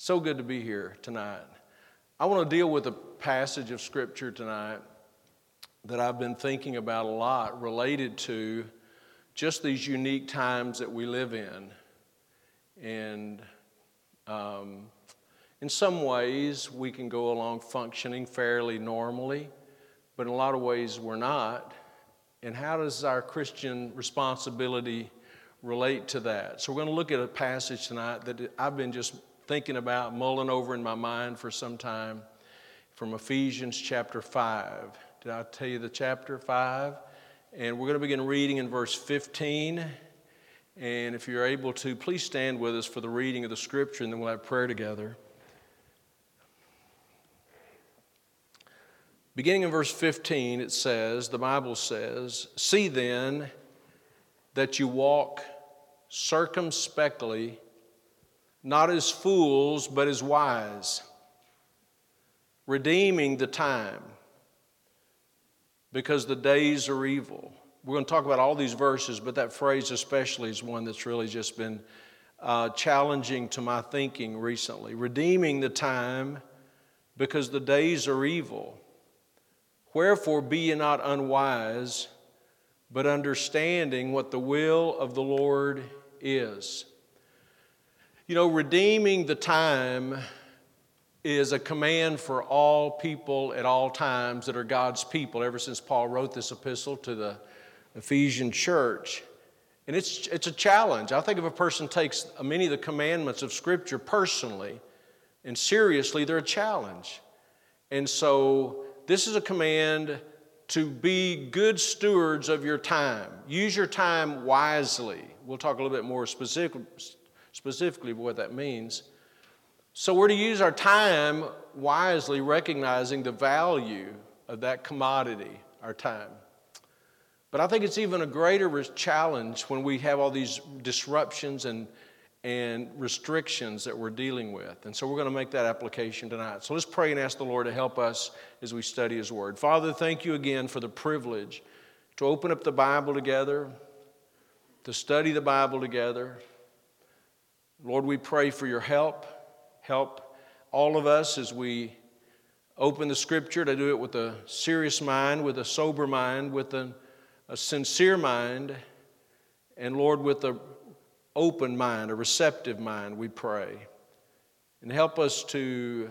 So good to be here tonight. I want to deal with a passage of Scripture tonight that I've been thinking about a lot related to just these unique times that we live in. And um, in some ways, we can go along functioning fairly normally, but in a lot of ways, we're not. And how does our Christian responsibility relate to that? So, we're going to look at a passage tonight that I've been just thinking about, mulling over in my mind for some time from Ephesians chapter 5. Did I tell you the chapter 5? And we're going to begin reading in verse 15. And if you're able to, please stand with us for the reading of the scripture, and then we'll have prayer together. Beginning in verse 15, it says, the Bible says, See then that you walk circumspectly not as fools, but as wise, redeeming the time, because the days are evil. We're going to talk about all these verses, but that phrase especially is one that's really just been uh, challenging to my thinking recently. Redeeming the time, because the days are evil. Wherefore, be ye not unwise, but understanding what the will of the Lord is. You know, redeeming the time is a command for all people at all times that are God's people, ever since Paul wrote this epistle to the Ephesian church. And it's, it's a challenge. I think if a person takes many of the commandments of Scripture personally and seriously, they're a challenge. And so, this is a command to be good stewards of your time. Use your time wisely. We'll talk a little bit more specific, specifically what that means. So we're to use our time wisely, recognizing the value of that commodity, our time. But I think it's even a greater challenge when we have all these disruptions and, and restrictions that we're dealing with. And so we're going to make that application tonight. So let's pray and ask the Lord to help us as we study His Word. Father, thank you again for the privilege to open up the Bible together, to study the Bible together. Lord, we pray for your help. Help all of us as we open the scripture to do it with a serious mind, with a sober mind, with a, a sincere mind, and Lord, with an open mind, a receptive mind, we pray. And help us to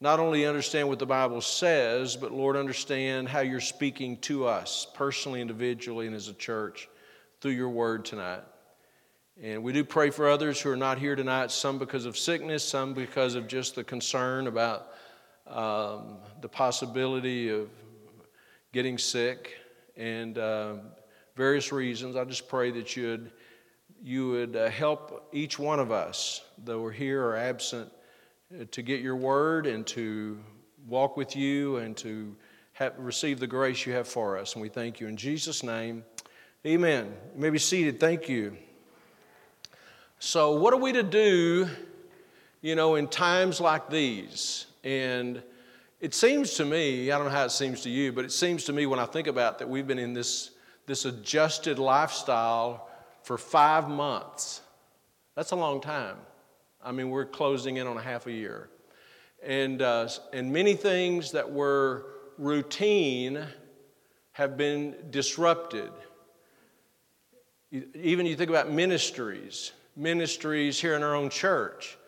not only understand what the Bible says, but Lord, understand how you're speaking to us personally, individually, and as a church through your word tonight. And we do pray for others who are not here tonight, some because of sickness, some because of just the concern about um, the possibility of getting sick and uh, various reasons. I just pray that you'd, you would uh, help each one of us, though we're here or absent, uh, to get your word and to walk with you and to have, receive the grace you have for us. And we thank you in Jesus' name. Amen. You may be seated. Thank you. So, what are we to do, you know, in times like these? And it seems to me, I don't know how it seems to you, but it seems to me when I think about that we've been in this, this adjusted lifestyle for five months. That's a long time. I mean, we're closing in on a half a year. And, uh, and many things that were routine have been disrupted. Even you think about ministries ministries here in our own church,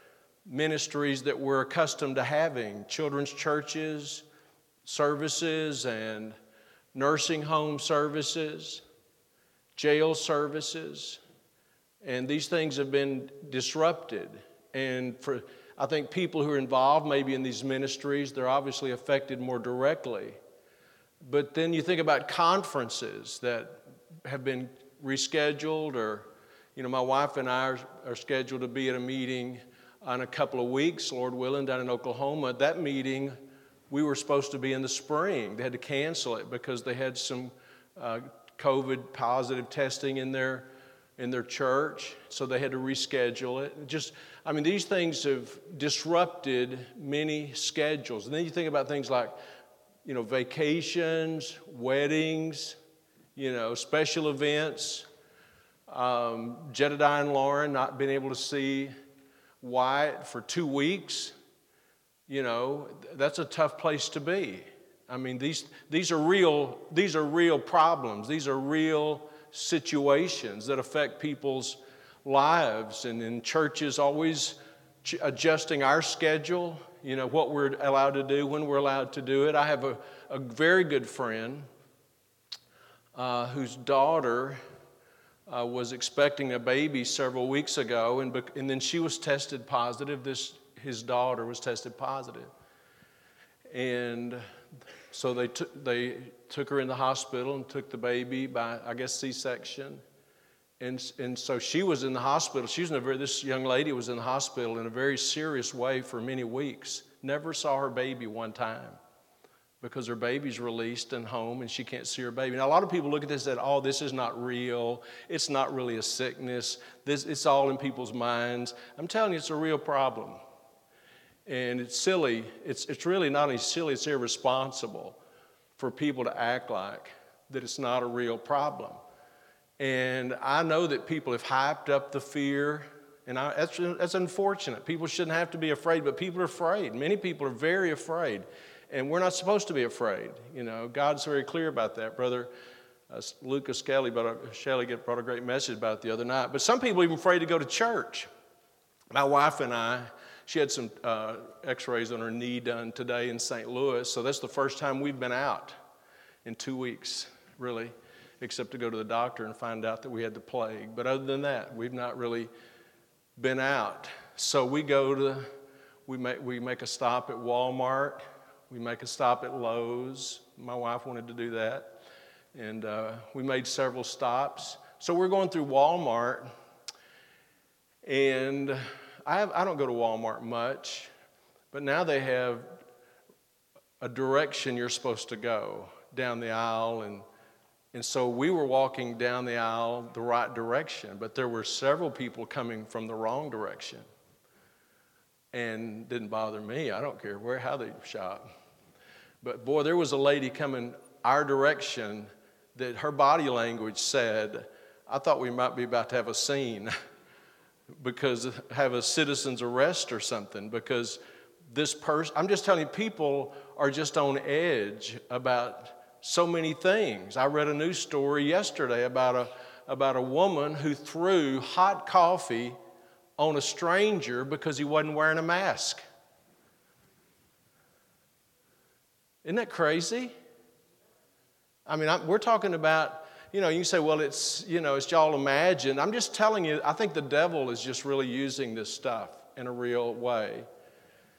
ministries that we're accustomed to having, children's churches, services, and nursing home services, jail services. And these things have been disrupted. And for, I think people who are involved maybe in these ministries, they're obviously affected more directly. But then you think about conferences that have been rescheduled or you know, my wife and I are, are scheduled to be at a meeting in a couple of weeks, Lord willing, down in Oklahoma. That meeting, we were supposed to be in the spring. They had to cancel it because they had some uh, COVID positive testing in their in their church, so they had to reschedule it. Just, I mean, these things have disrupted many schedules. And then you think about things like, you know, vacations, weddings, you know, special events um, Jedediah and Lauren not being able to see Wyatt for two weeks, you know, that's a tough place to be. I mean, these, these, are real, these are real problems. These are real situations that affect people's lives. And in churches, always adjusting our schedule, you know, what we're allowed to do, when we're allowed to do it. I have a, a very good friend uh, whose daughter uh, was expecting a baby several weeks ago, and, and then she was tested positive. This, his daughter was tested positive. And so they took, they took her in the hospital and took the baby by, I guess, C section. And, and so she was in the hospital. She was in a very, this young lady was in the hospital in a very serious way for many weeks. Never saw her baby one time because her baby's released and home and she can't see her baby. Now, a lot of people look at this and say, oh, this is not real. It's not really a sickness. This, it's all in people's minds. I'm telling you, it's a real problem. And it's silly. It's, it's really not only silly, it's irresponsible for people to act like that it's not a real problem. And I know that people have hyped up the fear, and I, that's, that's unfortunate. People shouldn't have to be afraid, but people are afraid. Many people are very afraid and we're not supposed to be afraid. You know, God's very clear about that. Brother uh, Lucas Kelly brought a, Shelley brought a great message about it the other night. But some people even afraid to go to church. My wife and I, she had some uh, x-rays on her knee done today in St. Louis, so that's the first time we've been out in two weeks, really, except to go to the doctor and find out that we had the plague. But other than that, we've not really been out. So we go to, we make, we make a stop at Walmart we make a stop at Lowe's. My wife wanted to do that. And uh, we made several stops. So we're going through Walmart. And I, have, I don't go to Walmart much, but now they have a direction you're supposed to go down the aisle. And, and so we were walking down the aisle the right direction, but there were several people coming from the wrong direction. And didn't bother me. I don't care where how they shop. But boy, there was a lady coming our direction that her body language said, I thought we might be about to have a scene because have a citizen's arrest or something because this person, I'm just telling you, people are just on edge about so many things. I read a news story yesterday about a, about a woman who threw hot coffee on a stranger because he wasn't wearing a mask. Isn't that crazy? I mean, I'm, we're talking about, you know, you say, well, it's, you know, it's y'all imagine. I'm just telling you, I think the devil is just really using this stuff in a real way.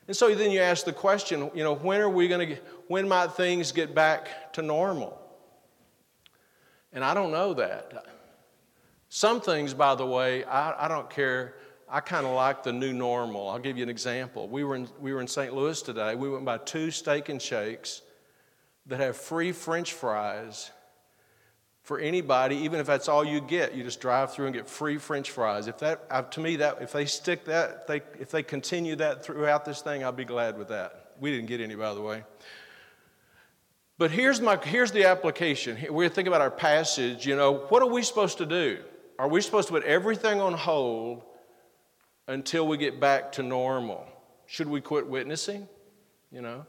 And so then you ask the question, you know, when are we going to, when might things get back to normal? And I don't know that. Some things, by the way, I, I don't care. I kind of like the new normal. I'll give you an example. We were, in, we were in St. Louis today. We went by two Steak 'n Shakes that have free french fries for anybody, even if that's all you get. You just drive through and get free french fries. If that, to me, that if they stick that, if they, if they continue that throughout this thing, I'll be glad with that. We didn't get any, by the way. But here's, my, here's the application. We're thinking about our passage. You know, what are we supposed to do? Are we supposed to put everything on hold until we get back to normal. Should we quit witnessing? You know,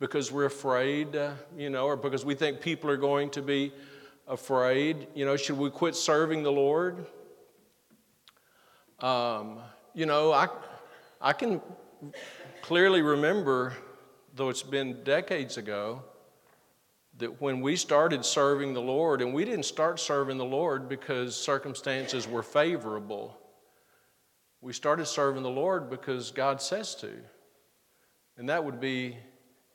because we're afraid, uh, you know, or because we think people are going to be afraid? You know, should we quit serving the Lord? Um, you know, I, I can clearly remember, though it's been decades ago, that when we started serving the Lord, and we didn't start serving the Lord because circumstances were favorable. We started serving the Lord because God says to. And that would be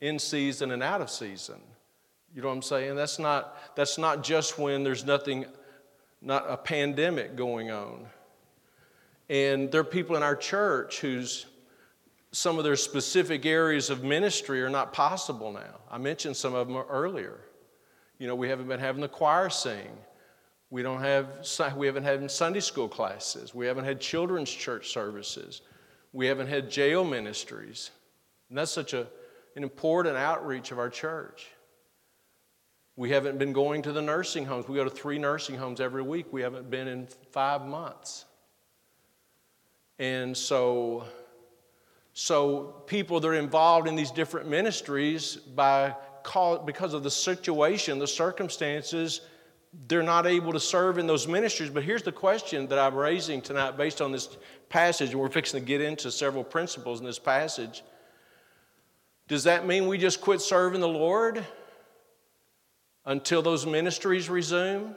in season and out of season. You know what I'm saying? That's not, that's not just when there's nothing, not a pandemic going on. And there are people in our church whose some of their specific areas of ministry are not possible now. I mentioned some of them earlier. You know, we haven't been having the choir sing. We don't have, we haven't had Sunday school classes. We haven't had children's church services. We haven't had jail ministries. And that's such a, an important outreach of our church. We haven't been going to the nursing homes. We go to three nursing homes every week. We haven't been in five months. And so, so people that are involved in these different ministries, by call, because of the situation, the circumstances, they're not able to serve in those ministries. But here's the question that I'm raising tonight based on this passage, and we're fixing to get into several principles in this passage. Does that mean we just quit serving the Lord until those ministries resume?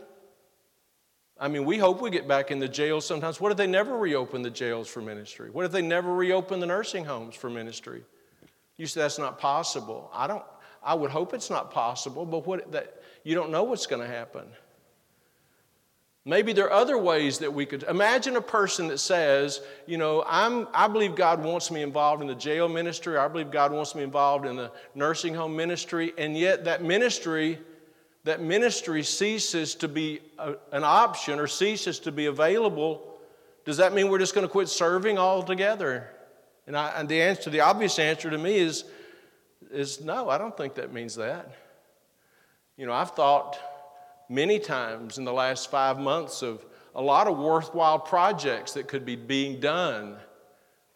I mean, we hope we get back in the jails sometimes. What if they never reopen the jails for ministry? What if they never reopen the nursing homes for ministry? You say that's not possible. I don't. I would hope it's not possible, but what that you don't know what's going to happen. Maybe there are other ways that we could imagine a person that says, you know, I'm, I believe God wants me involved in the jail ministry, I believe God wants me involved in the nursing home ministry, and yet that ministry, that ministry ceases to be a, an option or ceases to be available. Does that mean we're just going to quit serving altogether? And, I, and the answer, the obvious answer to me is, is no, I don't think that means that. You know, I've thought many times in the last five months of a lot of worthwhile projects that could be being done,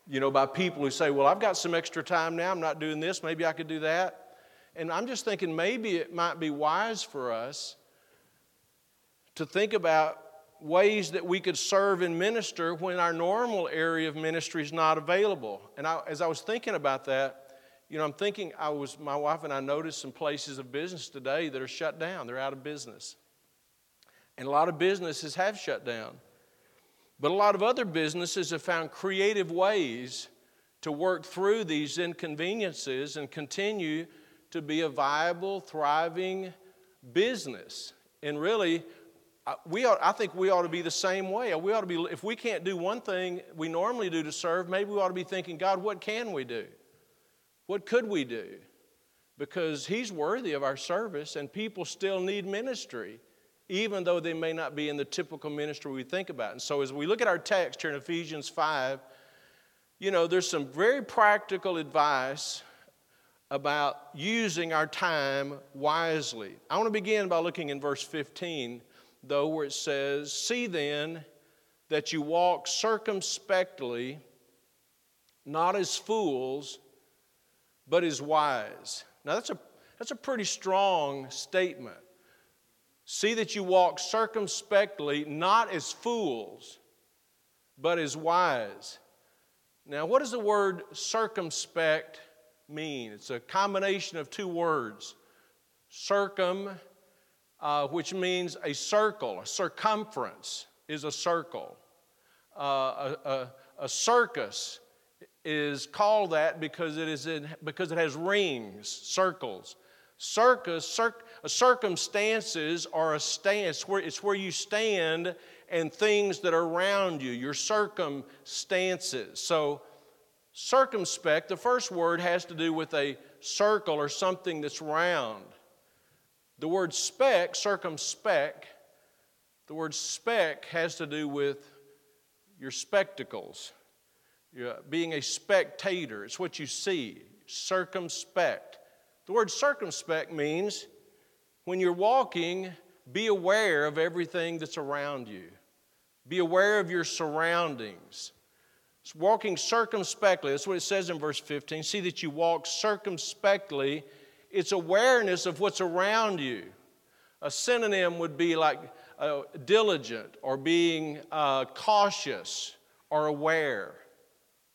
you know, by people who say, Well, I've got some extra time now, I'm not doing this, maybe I could do that. And I'm just thinking maybe it might be wise for us to think about ways that we could serve and minister when our normal area of ministry is not available. And I, as I was thinking about that, you know, I'm thinking I was my wife and I noticed some places of business today that are shut down. They're out of business. And a lot of businesses have shut down. But a lot of other businesses have found creative ways to work through these inconveniences and continue to be a viable, thriving business. And really, we ought, I think we ought to be the same way. We ought to be, if we can't do one thing we normally do to serve, maybe we ought to be thinking, God, what can we do? What could we do? Because He's worthy of our service, and people still need ministry even though they may not be in the typical ministry we think about. And so, as we look at our text here in Ephesians 5, you know, there's some very practical advice about using our time wisely. I want to begin by looking in verse 15, though, where it says, See then that you walk circumspectly, not as fools, but as wise. Now, that's a, that's a pretty strong statement. See that you walk circumspectly, not as fools, but as wise. Now, what does the word circumspect mean? It's a combination of two words circum, uh, which means a circle, a circumference is a circle. Uh, a, a, a, circus is called that because it, is in, because it has rings, circles. Circus, circ, circumstances are a stance where it's where you stand and things that are around you, your circumstances. So, circumspect, the first word has to do with a circle or something that's round. The word spec, circumspect, the word spec has to do with your spectacles, being a spectator. It's what you see, circumspect. The word circumspect means when you're walking, be aware of everything that's around you, be aware of your surroundings. It's walking circumspectly. That's what it says in verse 15. See that you walk circumspectly. It's awareness of what's around you. A synonym would be like uh, diligent or being uh, cautious or aware,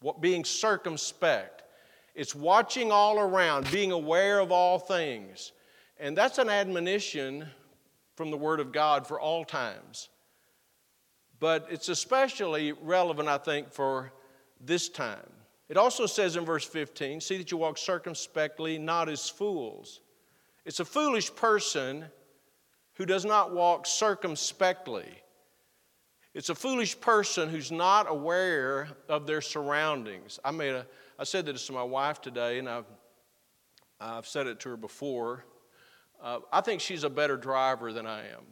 what, being circumspect. It's watching all around, being aware of all things. And that's an admonition from the Word of God for all times. But it's especially relevant, I think, for this time. It also says in verse 15 see that you walk circumspectly, not as fools. It's a foolish person who does not walk circumspectly. It's a foolish person who's not aware of their surroundings. I made a I said this to my wife today, and I've, I've said it to her before. Uh, I think she's a better driver than I am.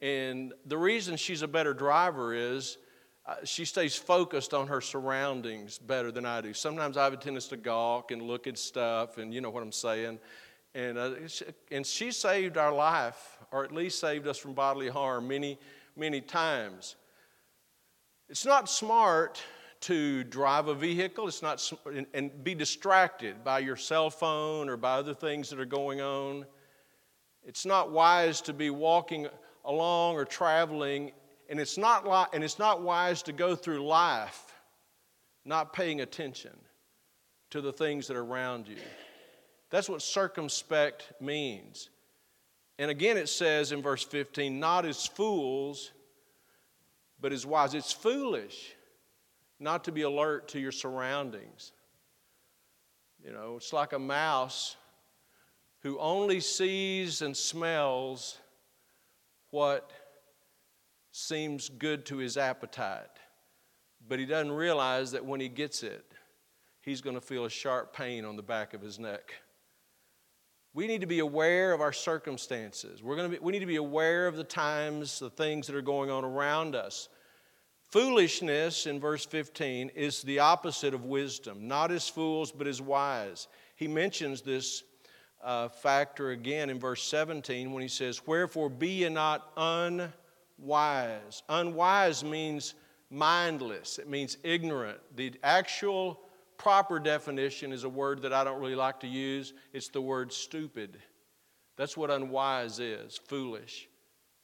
And the reason she's a better driver is uh, she stays focused on her surroundings better than I do. Sometimes I have a tendency to gawk and look at stuff, and you know what I'm saying. And, uh, and she saved our life, or at least saved us from bodily harm many, many times. It's not smart to drive a vehicle. It's not, and be distracted by your cell phone or by other things that are going on. It's not wise to be walking along or traveling, and it's not, li- and it's not wise to go through life not paying attention to the things that are around you. That's what circumspect means. And again, it says in verse 15, not as fools, but as wise. It's foolish not to be alert to your surroundings. You know, it's like a mouse who only sees and smells what seems good to his appetite. But he doesn't realize that when he gets it, he's going to feel a sharp pain on the back of his neck. We need to be aware of our circumstances. We're going to be, we need to be aware of the times, the things that are going on around us. Foolishness, in verse 15, is the opposite of wisdom. Not as fools, but as wise. He mentions this uh, factor again in verse 17 when he says, Wherefore be ye not unwise. Unwise means mindless, it means ignorant. The actual proper definition is a word that I don't really like to use. It's the word stupid. That's what unwise is foolish.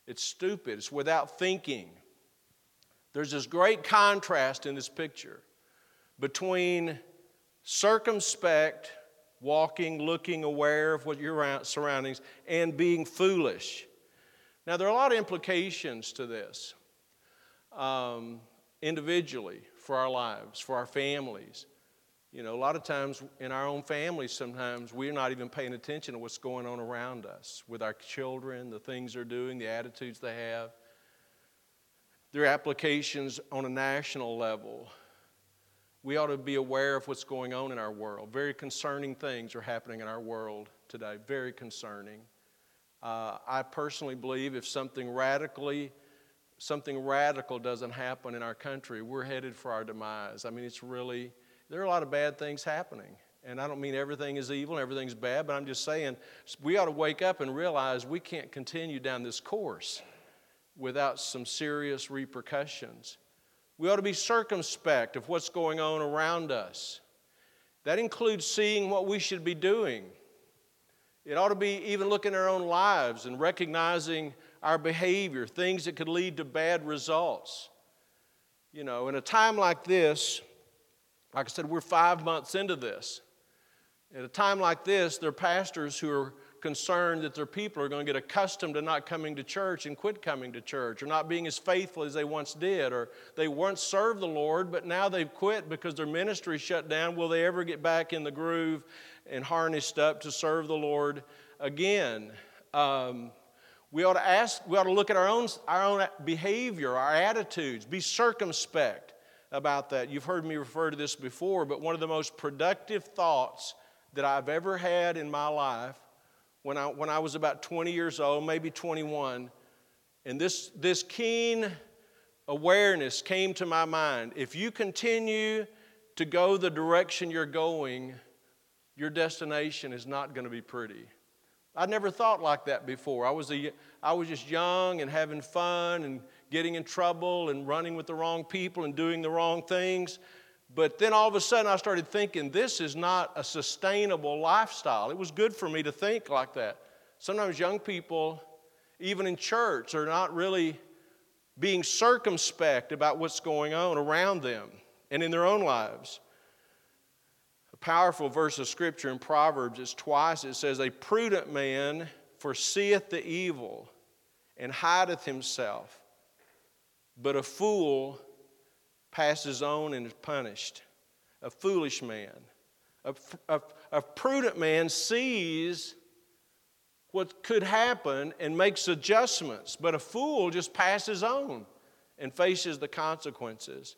It's stupid, it's without thinking. There's this great contrast in this picture between circumspect, walking, looking, aware of what your surroundings, and being foolish. Now, there are a lot of implications to this um, individually for our lives, for our families. You know, a lot of times in our own families, sometimes we're not even paying attention to what's going on around us with our children, the things they're doing, the attitudes they have. There are applications on a national level. We ought to be aware of what's going on in our world. Very concerning things are happening in our world today, very concerning. Uh, I personally believe if something radically something radical doesn't happen in our country, we're headed for our demise. I mean, it's really there are a lot of bad things happening. And I don't mean everything is evil and everything's bad, but I'm just saying we ought to wake up and realize we can't continue down this course without some serious repercussions. We ought to be circumspect of what's going on around us. That includes seeing what we should be doing. It ought to be even looking at our own lives and recognizing our behavior, things that could lead to bad results. You know, in a time like this, like I said, we're five months into this. At a time like this, there are pastors who are concerned that their people are going to get accustomed to not coming to church and quit coming to church, or not being as faithful as they once did, or they once served the Lord, but now they've quit because their ministry shut down. Will they ever get back in the groove and harnessed up to serve the Lord again? Um, we ought to ask, we ought to look at our own, our own behavior, our attitudes, be circumspect about that. You've heard me refer to this before, but one of the most productive thoughts that I've ever had in my life when I, when I was about 20 years old, maybe 21, and this, this keen awareness came to my mind. If you continue to go the direction you're going, your destination is not going to be pretty. I'd never thought like that before. I was, a, I was just young and having fun and getting in trouble and running with the wrong people and doing the wrong things. But then all of a sudden I started thinking, this is not a sustainable lifestyle. It was good for me to think like that. Sometimes young people, even in church, are not really being circumspect about what's going on around them and in their own lives. A powerful verse of scripture in Proverbs is twice it says, A prudent man foreseeth the evil and hideth himself, but a fool passes on and is punished. A foolish man. A, a, a, prudent man sees what could happen and makes adjustments, but a fool just passes on and faces the consequences.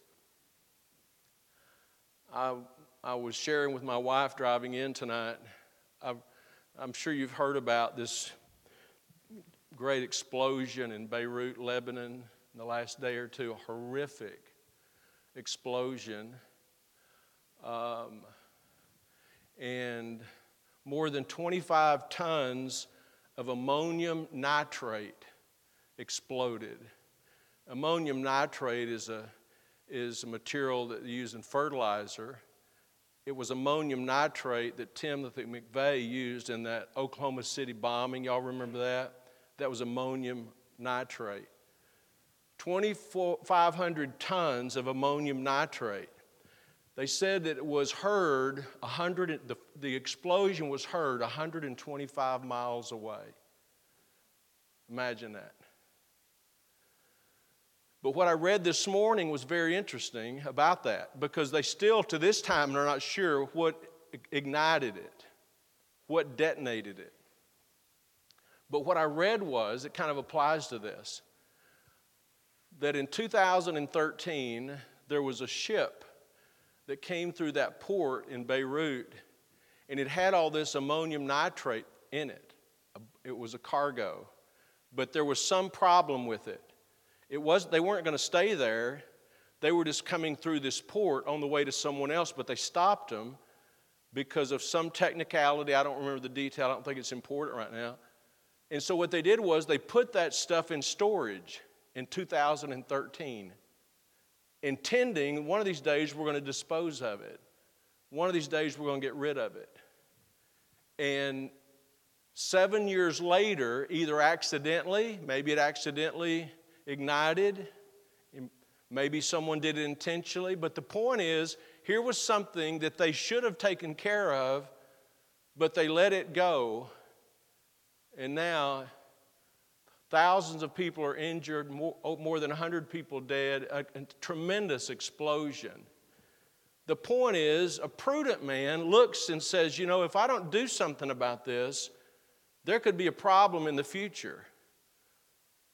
I, I was sharing with my wife driving in tonight. i I'm sure you've heard about this great explosion in Beirut, Lebanon, in the last day or two. Horrific explosion. Um, and more than 25 tons of ammonium nitrate exploded. Ammonium nitrate is a, is a material that you use in fertilizer. It was ammonium nitrate that Timothy McVeigh used in that Oklahoma City bombing. Y'all remember that? That was ammonium nitrate. 2,500 tons of ammonium nitrate. They said that it was heard 100, the, the explosion was heard 125 miles away. Imagine that. But what I read this morning was very interesting about that because they still, to this time, are not sure what ignited it, what detonated it. But what I read was, it kind of applies to this, that in 2013, there was a ship that came through that port in Beirut, and it had all this ammonium nitrate in it. It was a cargo, but there was some problem with it. It was, they weren't going to stay there. They were just coming through this port on the way to someone else, but they stopped them because of some technicality. I don't remember the detail, I don't think it's important right now. And so what they did was they put that stuff in storage in 2013, intending one of these days we're going to dispose of it. One of these days we're going to get rid of it. And seven years later, either accidentally, maybe it accidentally ignited. Maybe someone did it intentionally, but the point is here was something that they should have taken care of, but they let it go. And now thousands of people are injured, more, oh, more than 100 people dead, a, a tremendous explosion. The point is, a prudent man looks and says, you know, if I don't do something about this, there could be a problem in the future.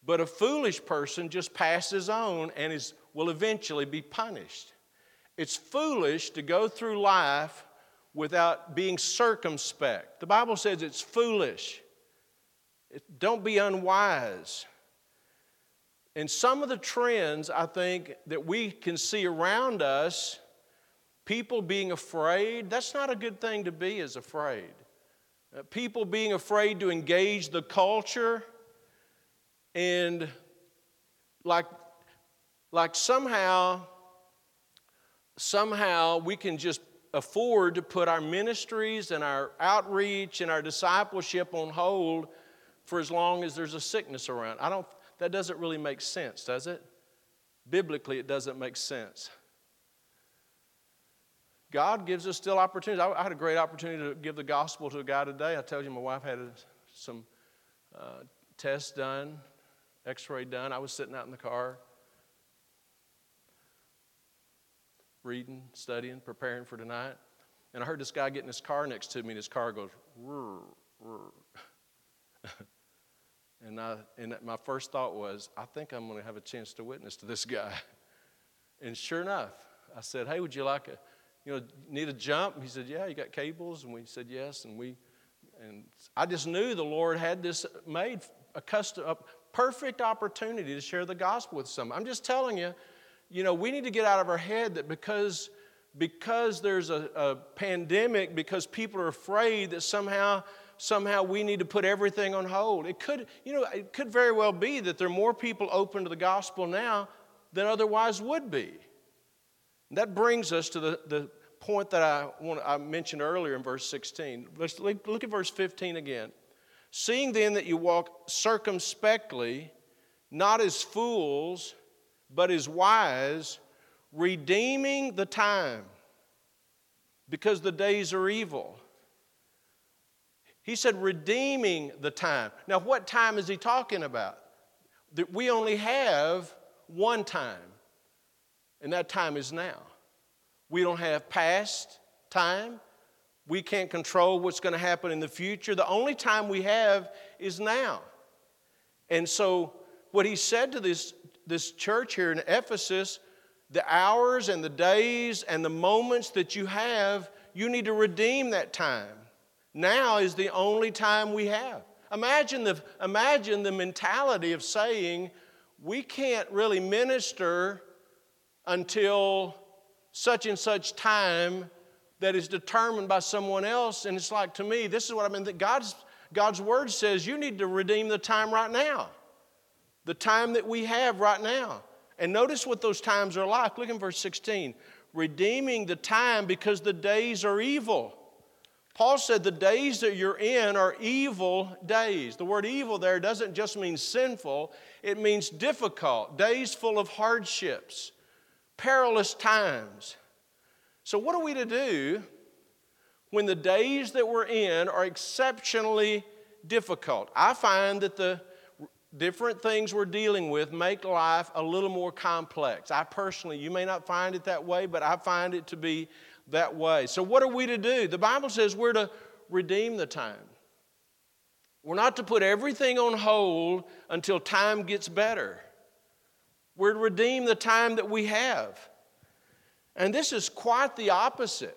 But a foolish person just passes on and is, will eventually be punished. It's foolish to go through life without being circumspect. The Bible says it's foolish. Don't be unwise. And some of the trends I think that we can see around us, people being afraid, that's not a good thing to be as afraid. Uh, people being afraid to engage the culture and like like somehow somehow we can just afford to put our ministries and our outreach and our discipleship on hold for as long as there's a sickness around. I don't that doesn't really make sense, does it? Biblically it doesn't make sense. God gives us still opportunities. I, had a great opportunity to give the gospel to a guy today. I told you my wife had some uh, tests done x ray done. I was sitting out in the car reading, studying, preparing for tonight. And I heard this guy get in his car next to me, and his car goes, rrr, rrr. And, I, and my first thought was, I think I'm going to have a chance to witness to this guy. And sure enough, I said, Hey, would you like a, you know, need a jump? He said, Yeah, you got cables? And we said, Yes. And we, and I just knew the Lord had this made a custom, perfect opportunity to share the gospel with someone. I'm just telling you, you know, we need to get out of our head that because because there's a, a pandemic, because people are afraid that somehow somehow we need to put everything on hold. It could, you know, it could very well be that there are more people open to the gospel now than otherwise would be. And that brings us to the, the point that I, want, I mentioned earlier in verse 16. Let's look at verse 15 again. Seeing then that you walk circumspectly, not as fools, but as wise, redeeming the time, because the days are evil. He said, redeeming the time. Now, what time is he talking about? That we only have one time, and that time is now. We don't have past time, we can't control what's going to happen in the future. The only time we have is now. And so, what he said to this, this church here in Ephesus the hours and the days and the moments that you have, you need to redeem that time. Now is the only time we have. Imagine the, imagine the mentality of saying, we can't really minister until such and such time that is determined by someone else. And it's like, to me, this is what I mean that God's, God's word says you need to redeem the time right now, the time that we have right now. And notice what those times are like. Look in verse 16 redeeming the time because the days are evil. Paul said the days that you're in are evil days. The word evil there doesn't just mean sinful, it means difficult, days full of hardships, perilous times. So, what are we to do when the days that we're in are exceptionally difficult? I find that the different things we're dealing with make life a little more complex. I personally, you may not find it that way, but I find it to be that way. So, what are we to do? The Bible says we're to redeem the time. We're not to put everything on hold until time gets better. We're to redeem the time that we have. And this is quite the opposite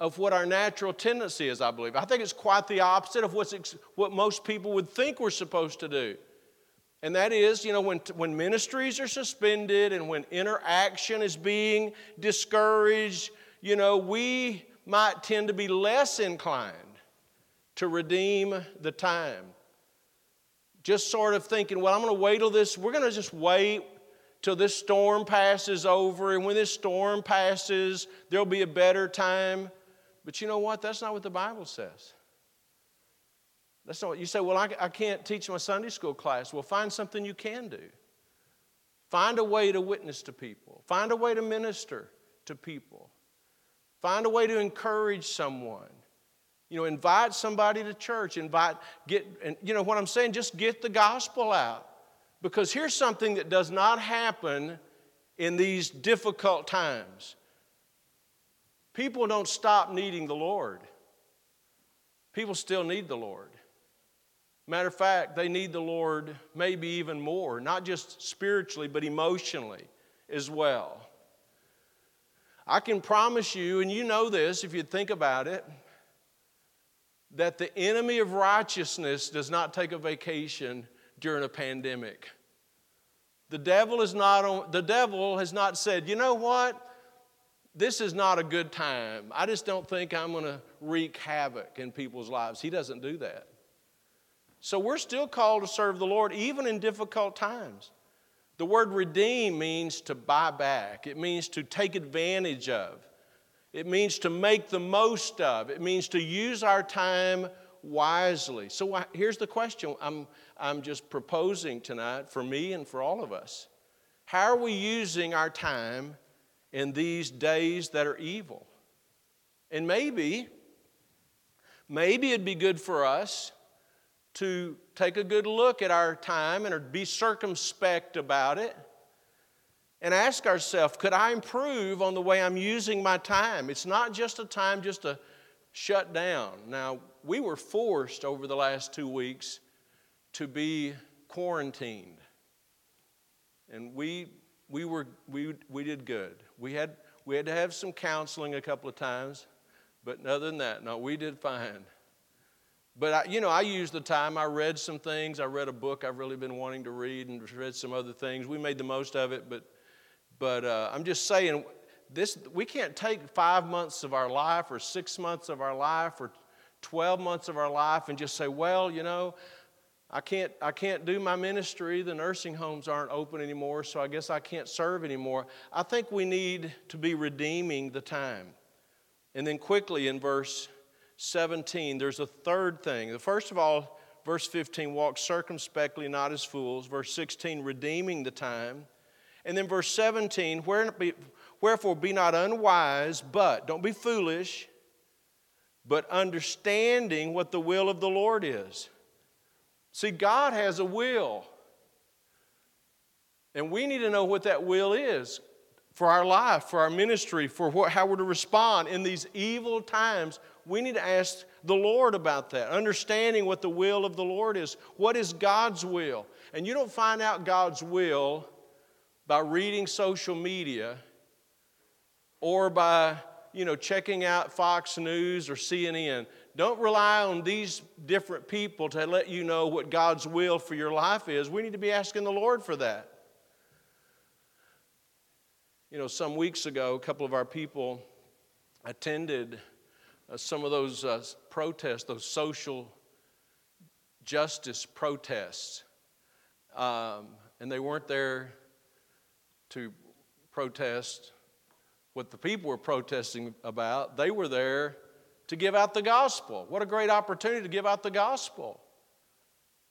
of what our natural tendency is, I believe. I think it's quite the opposite of what's ex- what most people would think we're supposed to do. And that is, you know, when, when ministries are suspended and when interaction is being discouraged, you know, we might tend to be less inclined to redeem the time. Just sort of thinking, well, I'm going to wait till this, we're going to just wait till this storm passes over, and when this storm passes, there'll be a better time. But you know what? That's not what the Bible says. That's not what you say, well, I, I can't teach my Sunday school class. Well, find something you can do. Find a way to witness to people, find a way to minister to people, find a way to encourage someone. You know, invite somebody to church, invite, get, and you know what I'm saying? Just get the gospel out. Because here's something that does not happen in these difficult times People don't stop needing the Lord. People still need the Lord. Matter of fact, they need the Lord maybe even more, not just spiritually, but emotionally as well. I can promise you, and you know this if you think about it, that the enemy of righteousness does not take a vacation during a pandemic. The devil is not on, the devil has not said, you know what? this is not a good time. I just don't think I'm going to wreak havoc in people's lives. He doesn't do that. So we're still called to serve the Lord even in difficult times. The word redeem means to buy back, it means to take advantage of, it means to make the most of, it means to use our time wisely. So here's the question I'm, I'm just proposing tonight for me and for all of us. How are we using our time in these days that are evil. And maybe, maybe it'd be good for us to take a good look at our time and be circumspect about it and ask ourselves could I improve on the way I'm using my time? It's not just a time just to shut down. Now, we were forced over the last two weeks to be quarantined. And we we, were, we, we did good. We had, we had to have some counseling a couple of times, but other than that, no, we did fine. But I, you know, I used the time. I read some things. I read a book I've really been wanting to read, and read some other things. We made the most of it, but but uh, I'm just saying this. We can't take five months of our life, or six months of our life, or twelve months of our life, and just say, well, you know, I can't, I can't do my ministry. The nursing homes aren't open anymore, so I guess I can't serve anymore. I think we need to be redeeming the time. And then quickly in verse 17, there's a third thing. The first of all, verse 15, walk circumspectly, not as fools. Verse 16, redeeming the time. And then verse 17, wherefore be not unwise, but, don't be foolish, but understanding what the will of the Lord is. See, God has a will. And we need to know what that will is for our life, for our ministry, for what, how we're to respond in these evil times. We need to ask the Lord about that, understanding what the will of the Lord is. What is God's will? And you don't find out God's will by reading social media or by you know checking out Fox News or CNN. Don't rely on these different people to let you know what God's will for your life is. We need to be asking the Lord for that. You know, some weeks ago, a couple of our people attended uh, some of those uh, protests, those social justice protests. Um, and they weren't there to protest what the people were protesting about. They were there to give out the gospel. What a great opportunity to give out the gospel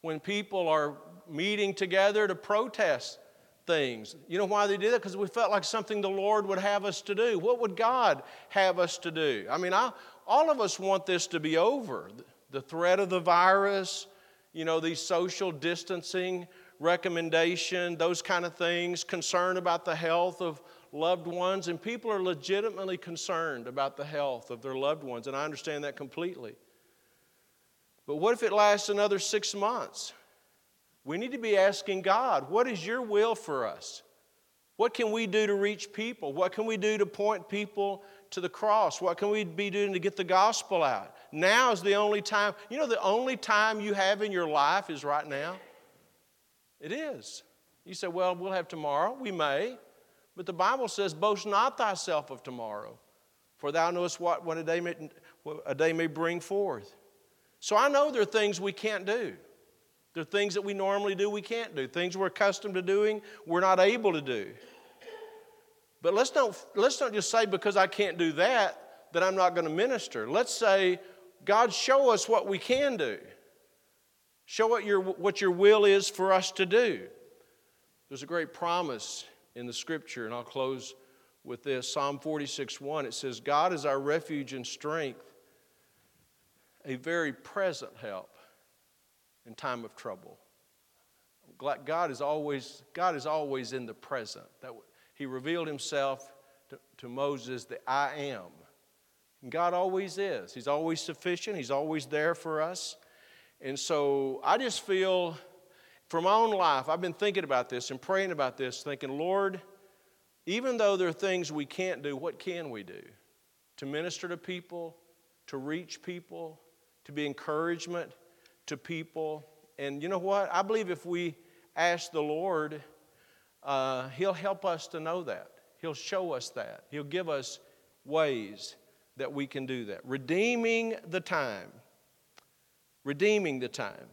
when people are meeting together to protest things. You know why they did that? Because we felt like something the Lord would have us to do. What would God have us to do? I mean, I, all of us want this to be over. The threat of the virus, you know, these social distancing recommendation, those kind of things, concern about the health of loved ones, and people are legitimately concerned about the health of their loved ones, and I understand that completely. But what if it lasts another six months? We need to be asking God, what is your will for us? What can we do to reach people? What can we do to point people to the cross? What can we be doing to get the gospel out? Now is the only time, you know, the only time you have in your life is right now. It is. You say, well, we'll have tomorrow. We may. But the Bible says, boast not thyself of tomorrow, for thou knowest what, what a, day may, a day may bring forth. So I know there are things we can't do. There are things that we normally do we can't do. Things we're accustomed to doing we're not able to do. But let's not, let's not just say because I can't do that that I'm not going to minister. Let's say, God, show us what we can do. Show what your, what your will is for us to do. There's a great promise in the scripture, and I'll close with this Psalm 46 1. It says, God is our refuge and strength, a very present help in time of trouble. God is always, God is always in the present. That, he revealed himself to, to Moses, the I am. And God always is. He's always sufficient, He's always there for us. And so I just feel, for my own life, I've been thinking about this and praying about this, thinking, Lord, even though there are things we can't do, what can we do? To minister to people, to reach people, to be encouragement to people. And you know what? I believe if we ask the Lord, uh, He'll help us to know that. He'll show us that. He'll give us ways that we can do that. Redeeming the time redeeming the time.